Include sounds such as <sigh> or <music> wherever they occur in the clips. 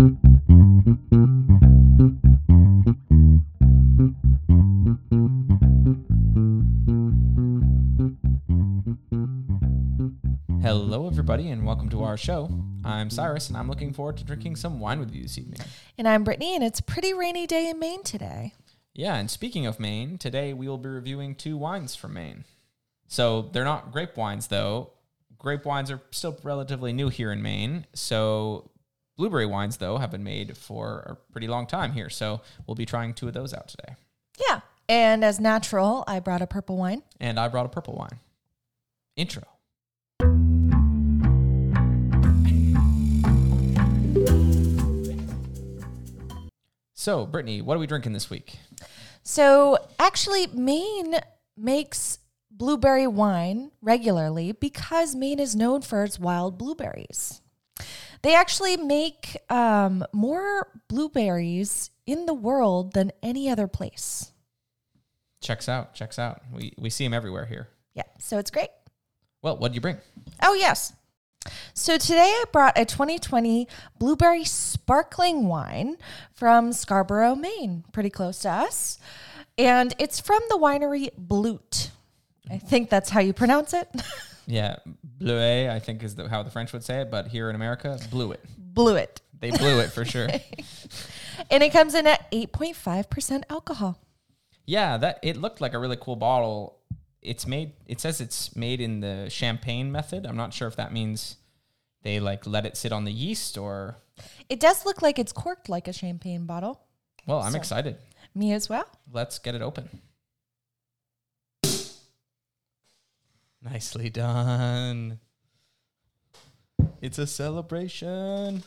Hello, everybody, and welcome to our show. I'm Cyrus, and I'm looking forward to drinking some wine with you this evening. And I'm Brittany, and it's a pretty rainy day in Maine today. Yeah, and speaking of Maine, today we will be reviewing two wines from Maine. So they're not grape wines, though. Grape wines are still relatively new here in Maine. So blueberry wines, though, have been made for a pretty long time here. So we'll be trying two of those out today. Yeah. And as natural, I brought a purple wine. And I brought a purple wine. Intro. So, Brittany, what are we drinking this week? So, actually, Maine makes blueberry wine regularly because Maine is known for its wild blueberries. They actually make um, more blueberries in the world than any other place. Checks out, checks out. We, we see them everywhere here. Yeah, so it's great. Well, what did you bring? Oh, yes. So today I brought a 2020 blueberry sparkling wine from Scarborough, Maine, pretty close to us. And it's from the winery Blute. I think that's how you pronounce it. <laughs> Yeah, bleuet, I think is the, how the French would say it, but here in America, blew it. Blew it. They blew it for <laughs> sure. And it comes in at 8.5% alcohol. Yeah, that it looked like a really cool bottle. It's made. It says it's made in the champagne method. I'm not sure if that means they like let it sit on the yeast or. It does look like it's corked like a champagne bottle. Well, I'm So- excited. Me as well. Let's get it open. Nicely done. It's a celebration.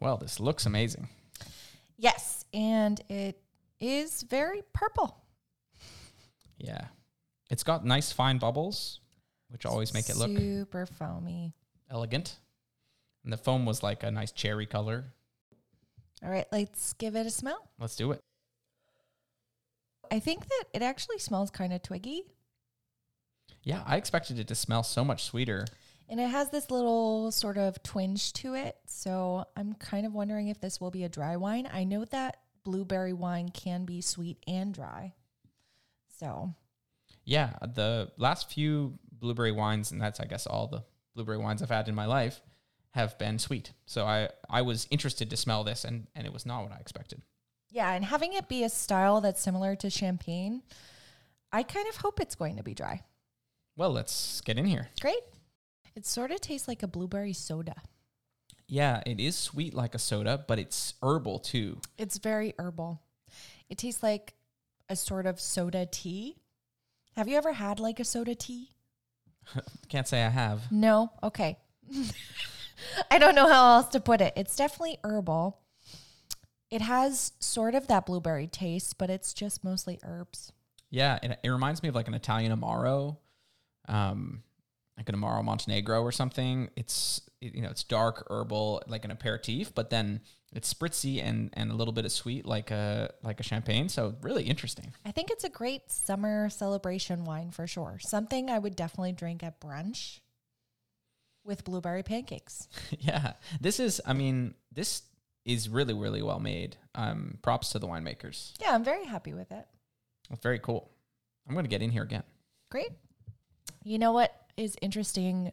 Well, this looks amazing. Yes. And it is very purple. Yeah. It's got nice fine bubbles, which always make it look super foamy. elegant. And the foam was like a nice cherry color. All right, let's give it a smell. Let's do it. I think that it actually smells kind of twiggy. Yeah, I expected it to smell so much sweeter. And it has this little sort of twinge to it. So I'm kind of wondering if this will be a dry wine. I know that blueberry wine can be sweet and dry. So, Yeah, the last few blueberry wines, and that's I guess all the blueberry wines I've had in my life, have been sweet. So I I was interested to smell this, and and it was not what I expected. yeah, and having it be a style that's similar to champagne, I kind of hope it's going to be dry. Well, let's get in here. Great. It sort of tastes like a blueberry soda. Yeah, it is sweet like a soda, but it's herbal too. It's very herbal. It tastes like a sort of soda tea. Have you ever had like a soda tea? <laughs> Can't say I have. No? Okay. <laughs> I don't know how else to put it. It's definitely herbal. It has sort of that blueberry taste, but it's just mostly herbs. Yeah, it, it reminds me of like an Italian Amaro, um, like an Amaro Montenegro or something. It's it- you know it's dark herbal like an aperitif, but then it's spritzy and and a little bit of sweet like a like a champagne. So really interesting. I think it's a great summer celebration wine for sure. Something I would definitely drink at brunch with blueberry pancakes. <laughs> yeah, this is I mean this is really really well made. Um, props to the winemakers. Yeah, I'm very happy with it. It's very cool. I'm gonna get in here again. Great. You know what is interesting?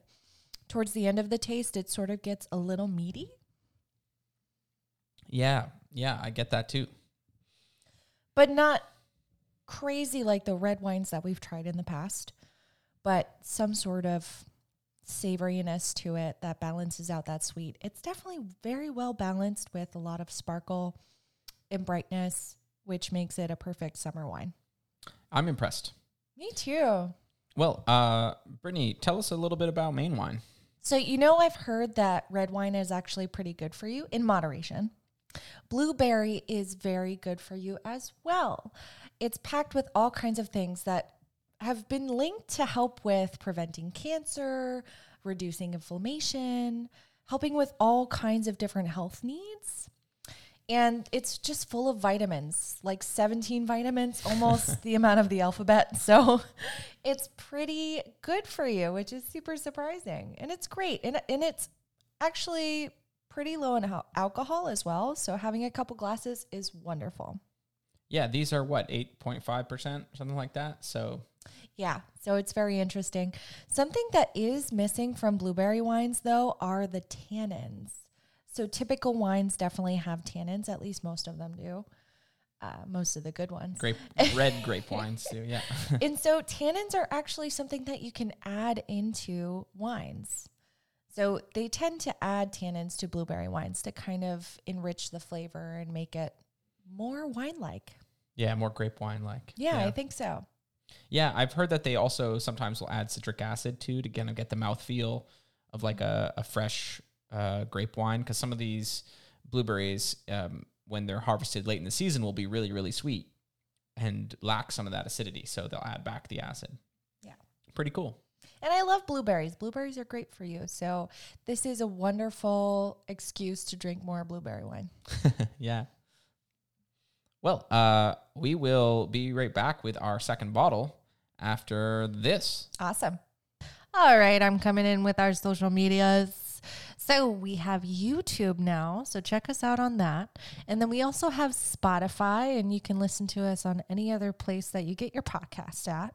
Towards the end of the taste, it sort of gets a little meaty. Yeah, yeah, I get that too. but not crazy like the red wines that we've tried in the past, but some sort of savoriness to it that balances out that sweet. It's definitely very well balanced with a lot of sparkle and brightness, which makes it a perfect summer wine. I'm impressed. Me too. Well, uh, Brittany, tell us a little bit about Maine wine. So, you know, I've heard that red wine is actually pretty good for you in moderation. Blueberry is very good for you as well. It's packed with all kinds of things that have been linked to help with preventing cancer, reducing inflammation, helping with all kinds of different health needs. And it's just full of vitamins, like 17 vitamins, almost <laughs> the amount of the alphabet. <laughs> So it's pretty good for you, which is super surprising. And it's great. And, and it's actually pretty low in al- alcohol as well. So having a couple glasses is wonderful. Yeah, these are what, 8.5%, something like that. So, Yeah, so it's very interesting. Something that is missing from blueberry wines, though, are the tannins. So typical wines definitely have tannins, at least most of them do. Uh, most of the good ones. grape, red grape wines too. Yeah. <laughs> and so tannins are actually something that you can add into wines. So they tend to add tannins to blueberry wines to kind of enrich the flavor and make it more wine like. yeah, more grape wine like. Yeah, I think so. Yeah, I've heard that they also sometimes will add citric acid too to kind of get the mouthfeel of like a, a fresh uh, grape wine because some of these blueberries, um, when they're harvested late in the season, will be really, really sweet and lack some of that acidity. So they'll add back the acid. Yeah. Pretty cool. And I love blueberries. Blueberries are great for you. So this is a wonderful excuse to drink more blueberry wine. <laughs> yeah. Well, uh, we will be right back with our second bottle after this. Awesome. All right, I'm coming in with our social medias. So we have YouTube now, so check us out on that. And then we also have Spotify, and you can listen to us on any other place that you get your podcast at.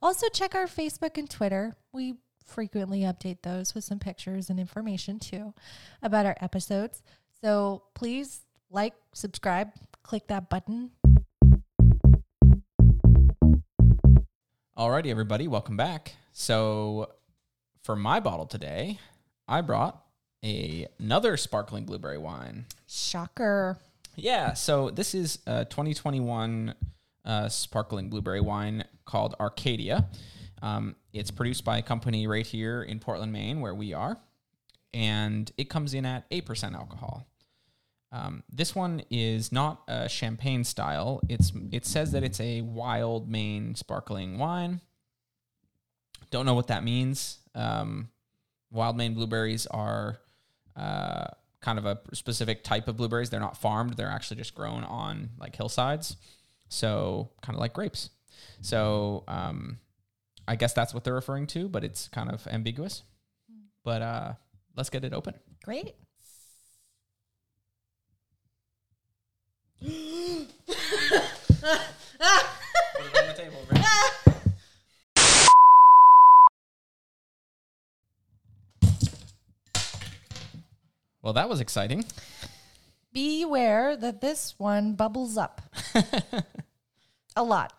Also, check our Facebook and Twitter. We frequently update those with some pictures and information too about our episodes. So please like, subscribe, click that button. Alrighty, everybody, welcome back. So, for my bottle today, I brought a, another sparkling blueberry wine. Shocker. Yeah, so this is a 2021 uh, sparkling blueberry wine called Arcadia. Um, it's produced by a company right here in Portland, Maine, where we are, and it comes in at 8% alcohol. Um, this one is not a champagne style. It's it says that it's a wild Maine sparkling wine. Don't know what that means. Um, wild Maine blueberries are uh, kind of a specific type of blueberries. They're not farmed. They're actually just grown on like hillsides. So kind of like grapes. So um, I guess that's what they're referring to, but it's kind of ambiguous. But uh, let's get it open. Great. <laughs> Put it on the table, Well, that was exciting. Beware that this one bubbles up <laughs> a lot.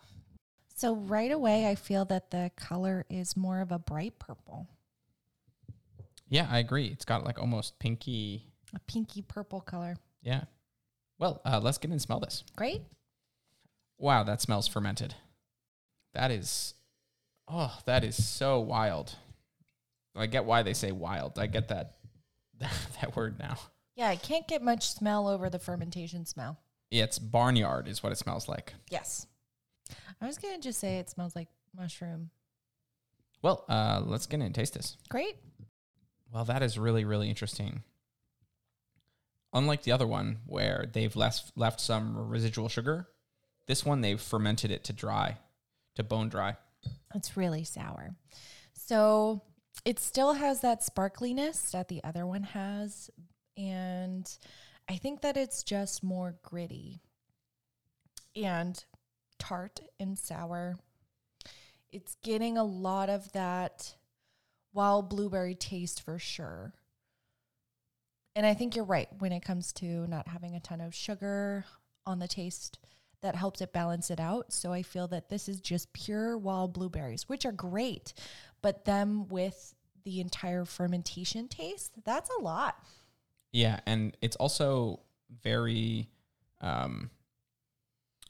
So, right away, I feel that the color is more of a bright purple, Yeah, I agree. It's got like almost pinky. a pinky purple color. Yeah. Well, uh, let's get in and smell this. Great. Wow, that smells fermented. That is, oh, that is so wild. I get why they say wild. I get that <laughs> that word now. Yeah, I can't get much smell over the fermentation smell. It's barnyard is what it smells like. Yes. I was going to just say it smells like mushroom. Well, uh, let's get in and taste this. Great. Well, that is really, really interesting. Unlike the other one where they've left left some residual sugar, this one they've fermented it to dry, to bone dry. It's really sour. So it still has that sparkliness that the other one has. And I think that it's just more gritty and tart and sour. It's getting a lot of that wild blueberry taste for sure. And I think you're right when it comes to not having a ton of sugar on the taste that helps it balance it out. So I feel that this is just pure wild blueberries, which are great, but them with the entire fermentation taste, that's a lot. Yeah, and it's also very um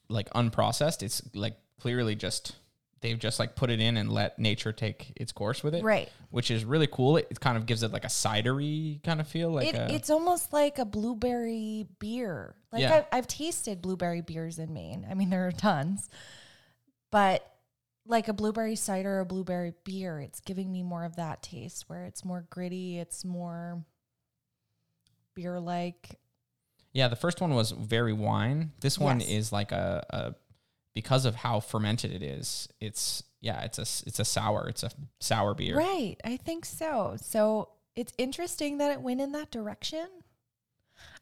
like unprocessed. It's like clearly just they've just like put it in and let nature take its course with it. Right. Which is really cool. It, it kind of gives it like a cidery kind of feel. Like it, a, it's almost like a blueberry beer. Like Yeah. I've, I've tasted blueberry beers in Maine. I mean, there are tons, but like a blueberry cider or blueberry beer, it's giving me more of that taste where it's more gritty. It's more beer like. Yeah, the first one was very wine. This one Yes. is like a, a because of how fermented it is. It's yeah, it's a it's a sour. It's a sour beer. Right. I think so. So it's interesting that it went in that direction.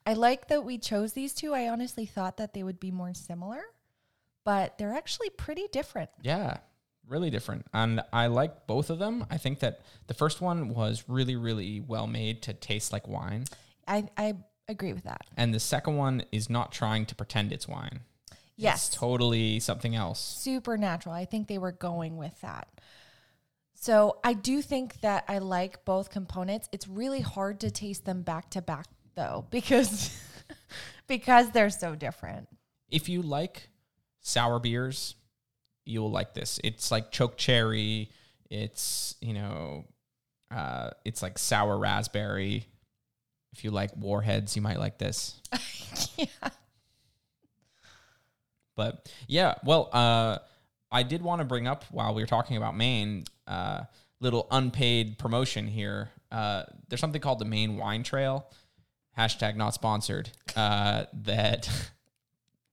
I like that we chose these two. I honestly thought that they would be more similar, but they're actually pretty different. Yeah, really different. And I like both of them. I think that the first one was really, really well made to taste like wine. I, I agree with that. And the second one is not trying to pretend it's wine. Yes. It's totally something else. Supernatural. I think they were going with that. So I do think that I like both components. It's really hard to taste them back to back though, <laughs> because because they're so different. If you like sour beers, you'll like this. It's like choke cherry. It's, you know, uh, it's like sour raspberry. If you like warheads, you might like this. <laughs> yeah. But yeah, well, uh, I did want to bring up while we were talking about Maine, uh, little unpaid promotion here. Uh, there's something called the Maine Wine Trail, hashtag not sponsored, uh, that <laughs>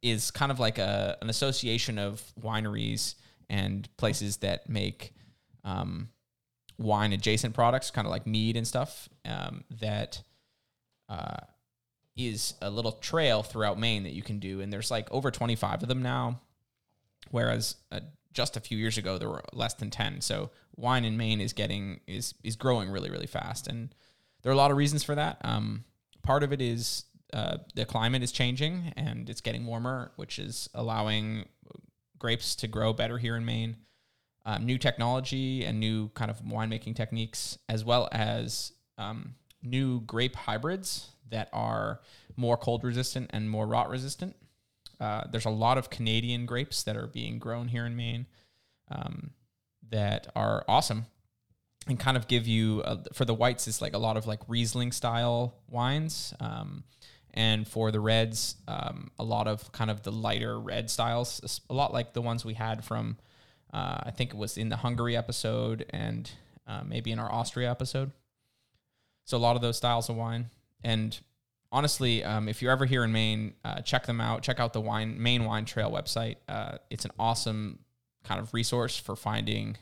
is kind of like a, an association of wineries and places that make um, wine adjacent products, kind of like mead and stuff, um, that uh, is a little trail throughout Maine that you can do. And there's like over 25 of them now, whereas uh, just a few years ago there were less than 10. So wine in Maine is getting is is growing really really fast, and there are a lot of reasons for that. Um, part of it is uh, the climate is changing and it's getting warmer, which is allowing grapes to grow better here in Maine. Um, new technology and new kind of winemaking techniques, as well as um, new grape hybrids that are more cold resistant and more rot resistant. Uh, there's a lot of Canadian grapes that are being grown here in Maine um, that are awesome and kind of give you a, for the whites it's like a lot of like Riesling style wines. Um, and for the reds, um, a lot of kind of the lighter red styles, a lot like the ones we had from, uh, I think it was in the Hungary episode and uh, maybe in our Austria episode. So a lot of those styles of wine. And honestly, um, if you're ever here in Maine, uh, check them out. Check out the wine Maine Wine Trail website. Uh, it's an awesome kind of resource for finding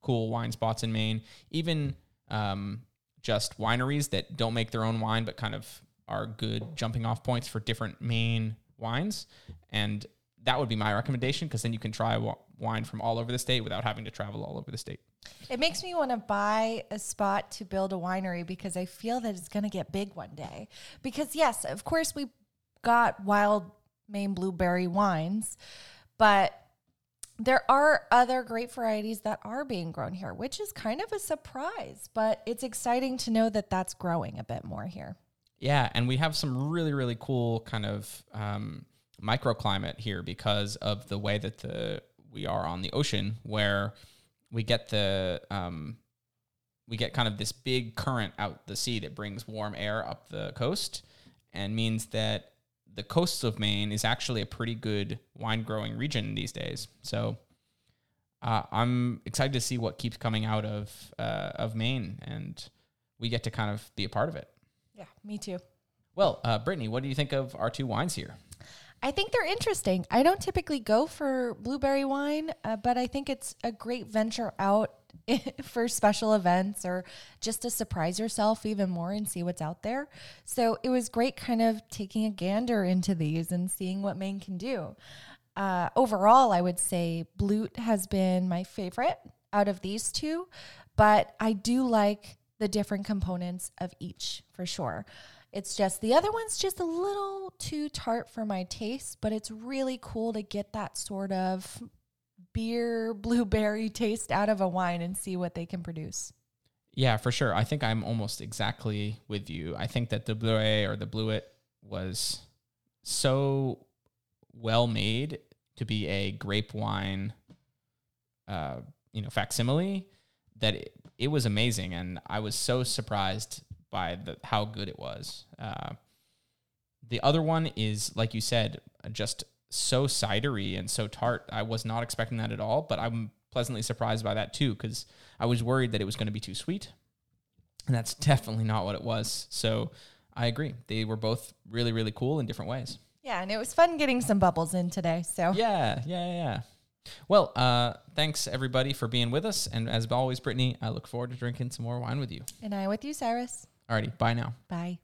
cool wine spots in Maine. Even um, just wineries that don't make their own wine, but kind of are good jumping off points for different Maine wines. And that would be my recommendation because then you can try wine from all over the state without having to travel all over the state. It makes me want to buy a spot to build a winery because I feel that it's going to get big one day. Because, yes, of course, we got wild Maine blueberry wines, but there are other great varieties that are being grown here, which is kind of a surprise, but it's exciting to know that that's growing a bit more here. Yeah, and we have some really, really cool kind of um, microclimate here because of the way that the we are on the ocean, where we get the um, we get kind of this big current out the sea that brings warm air up the coast, and means that the coasts of Maine is actually a pretty good wine growing region these days. So uh, I'm excited to see what keeps coming out of uh, of Maine, and we get to kind of be a part of it. Yeah, me too. Well, uh, Brittany, what do you think of our two wines here? I think they're interesting. I don't typically go for blueberry wine, uh, but I think it's a great venture out <laughs> for special events or just to surprise yourself even more and see what's out there. So it was great kind of taking a gander into these and seeing what Maine can do. Uh, overall, I would say Blute has been my favorite out of these two, but I do like the different components of each for sure. It's just the other one's just a little too tart for my taste, but it's really cool to get that sort of beer <laughs> blueberry taste out of a wine and see what they can produce. Yeah, for sure. I think I'm almost exactly with you. I think that the Bleuet or the Bluet was so well made to be a grape wine, uh, you know, facsimile that it, it was amazing, and I was so surprised by the how good it was. Uh, the other one is, like you said, just so cidery and so tart. I was not expecting that at all, but I'm pleasantly surprised by that too because I was worried that it was going to be too sweet, and that's <laughs> definitely not what it was. So I agree. They were both really, really cool in different ways. Yeah, and it was fun getting some bubbles in today. So yeah, yeah, yeah. Well, uh, thanks everybody for being with us, and as always, Brittany, I look forward to drinking some more wine with you. And I with you, Cyrus. Alrighty, bye now. Bye.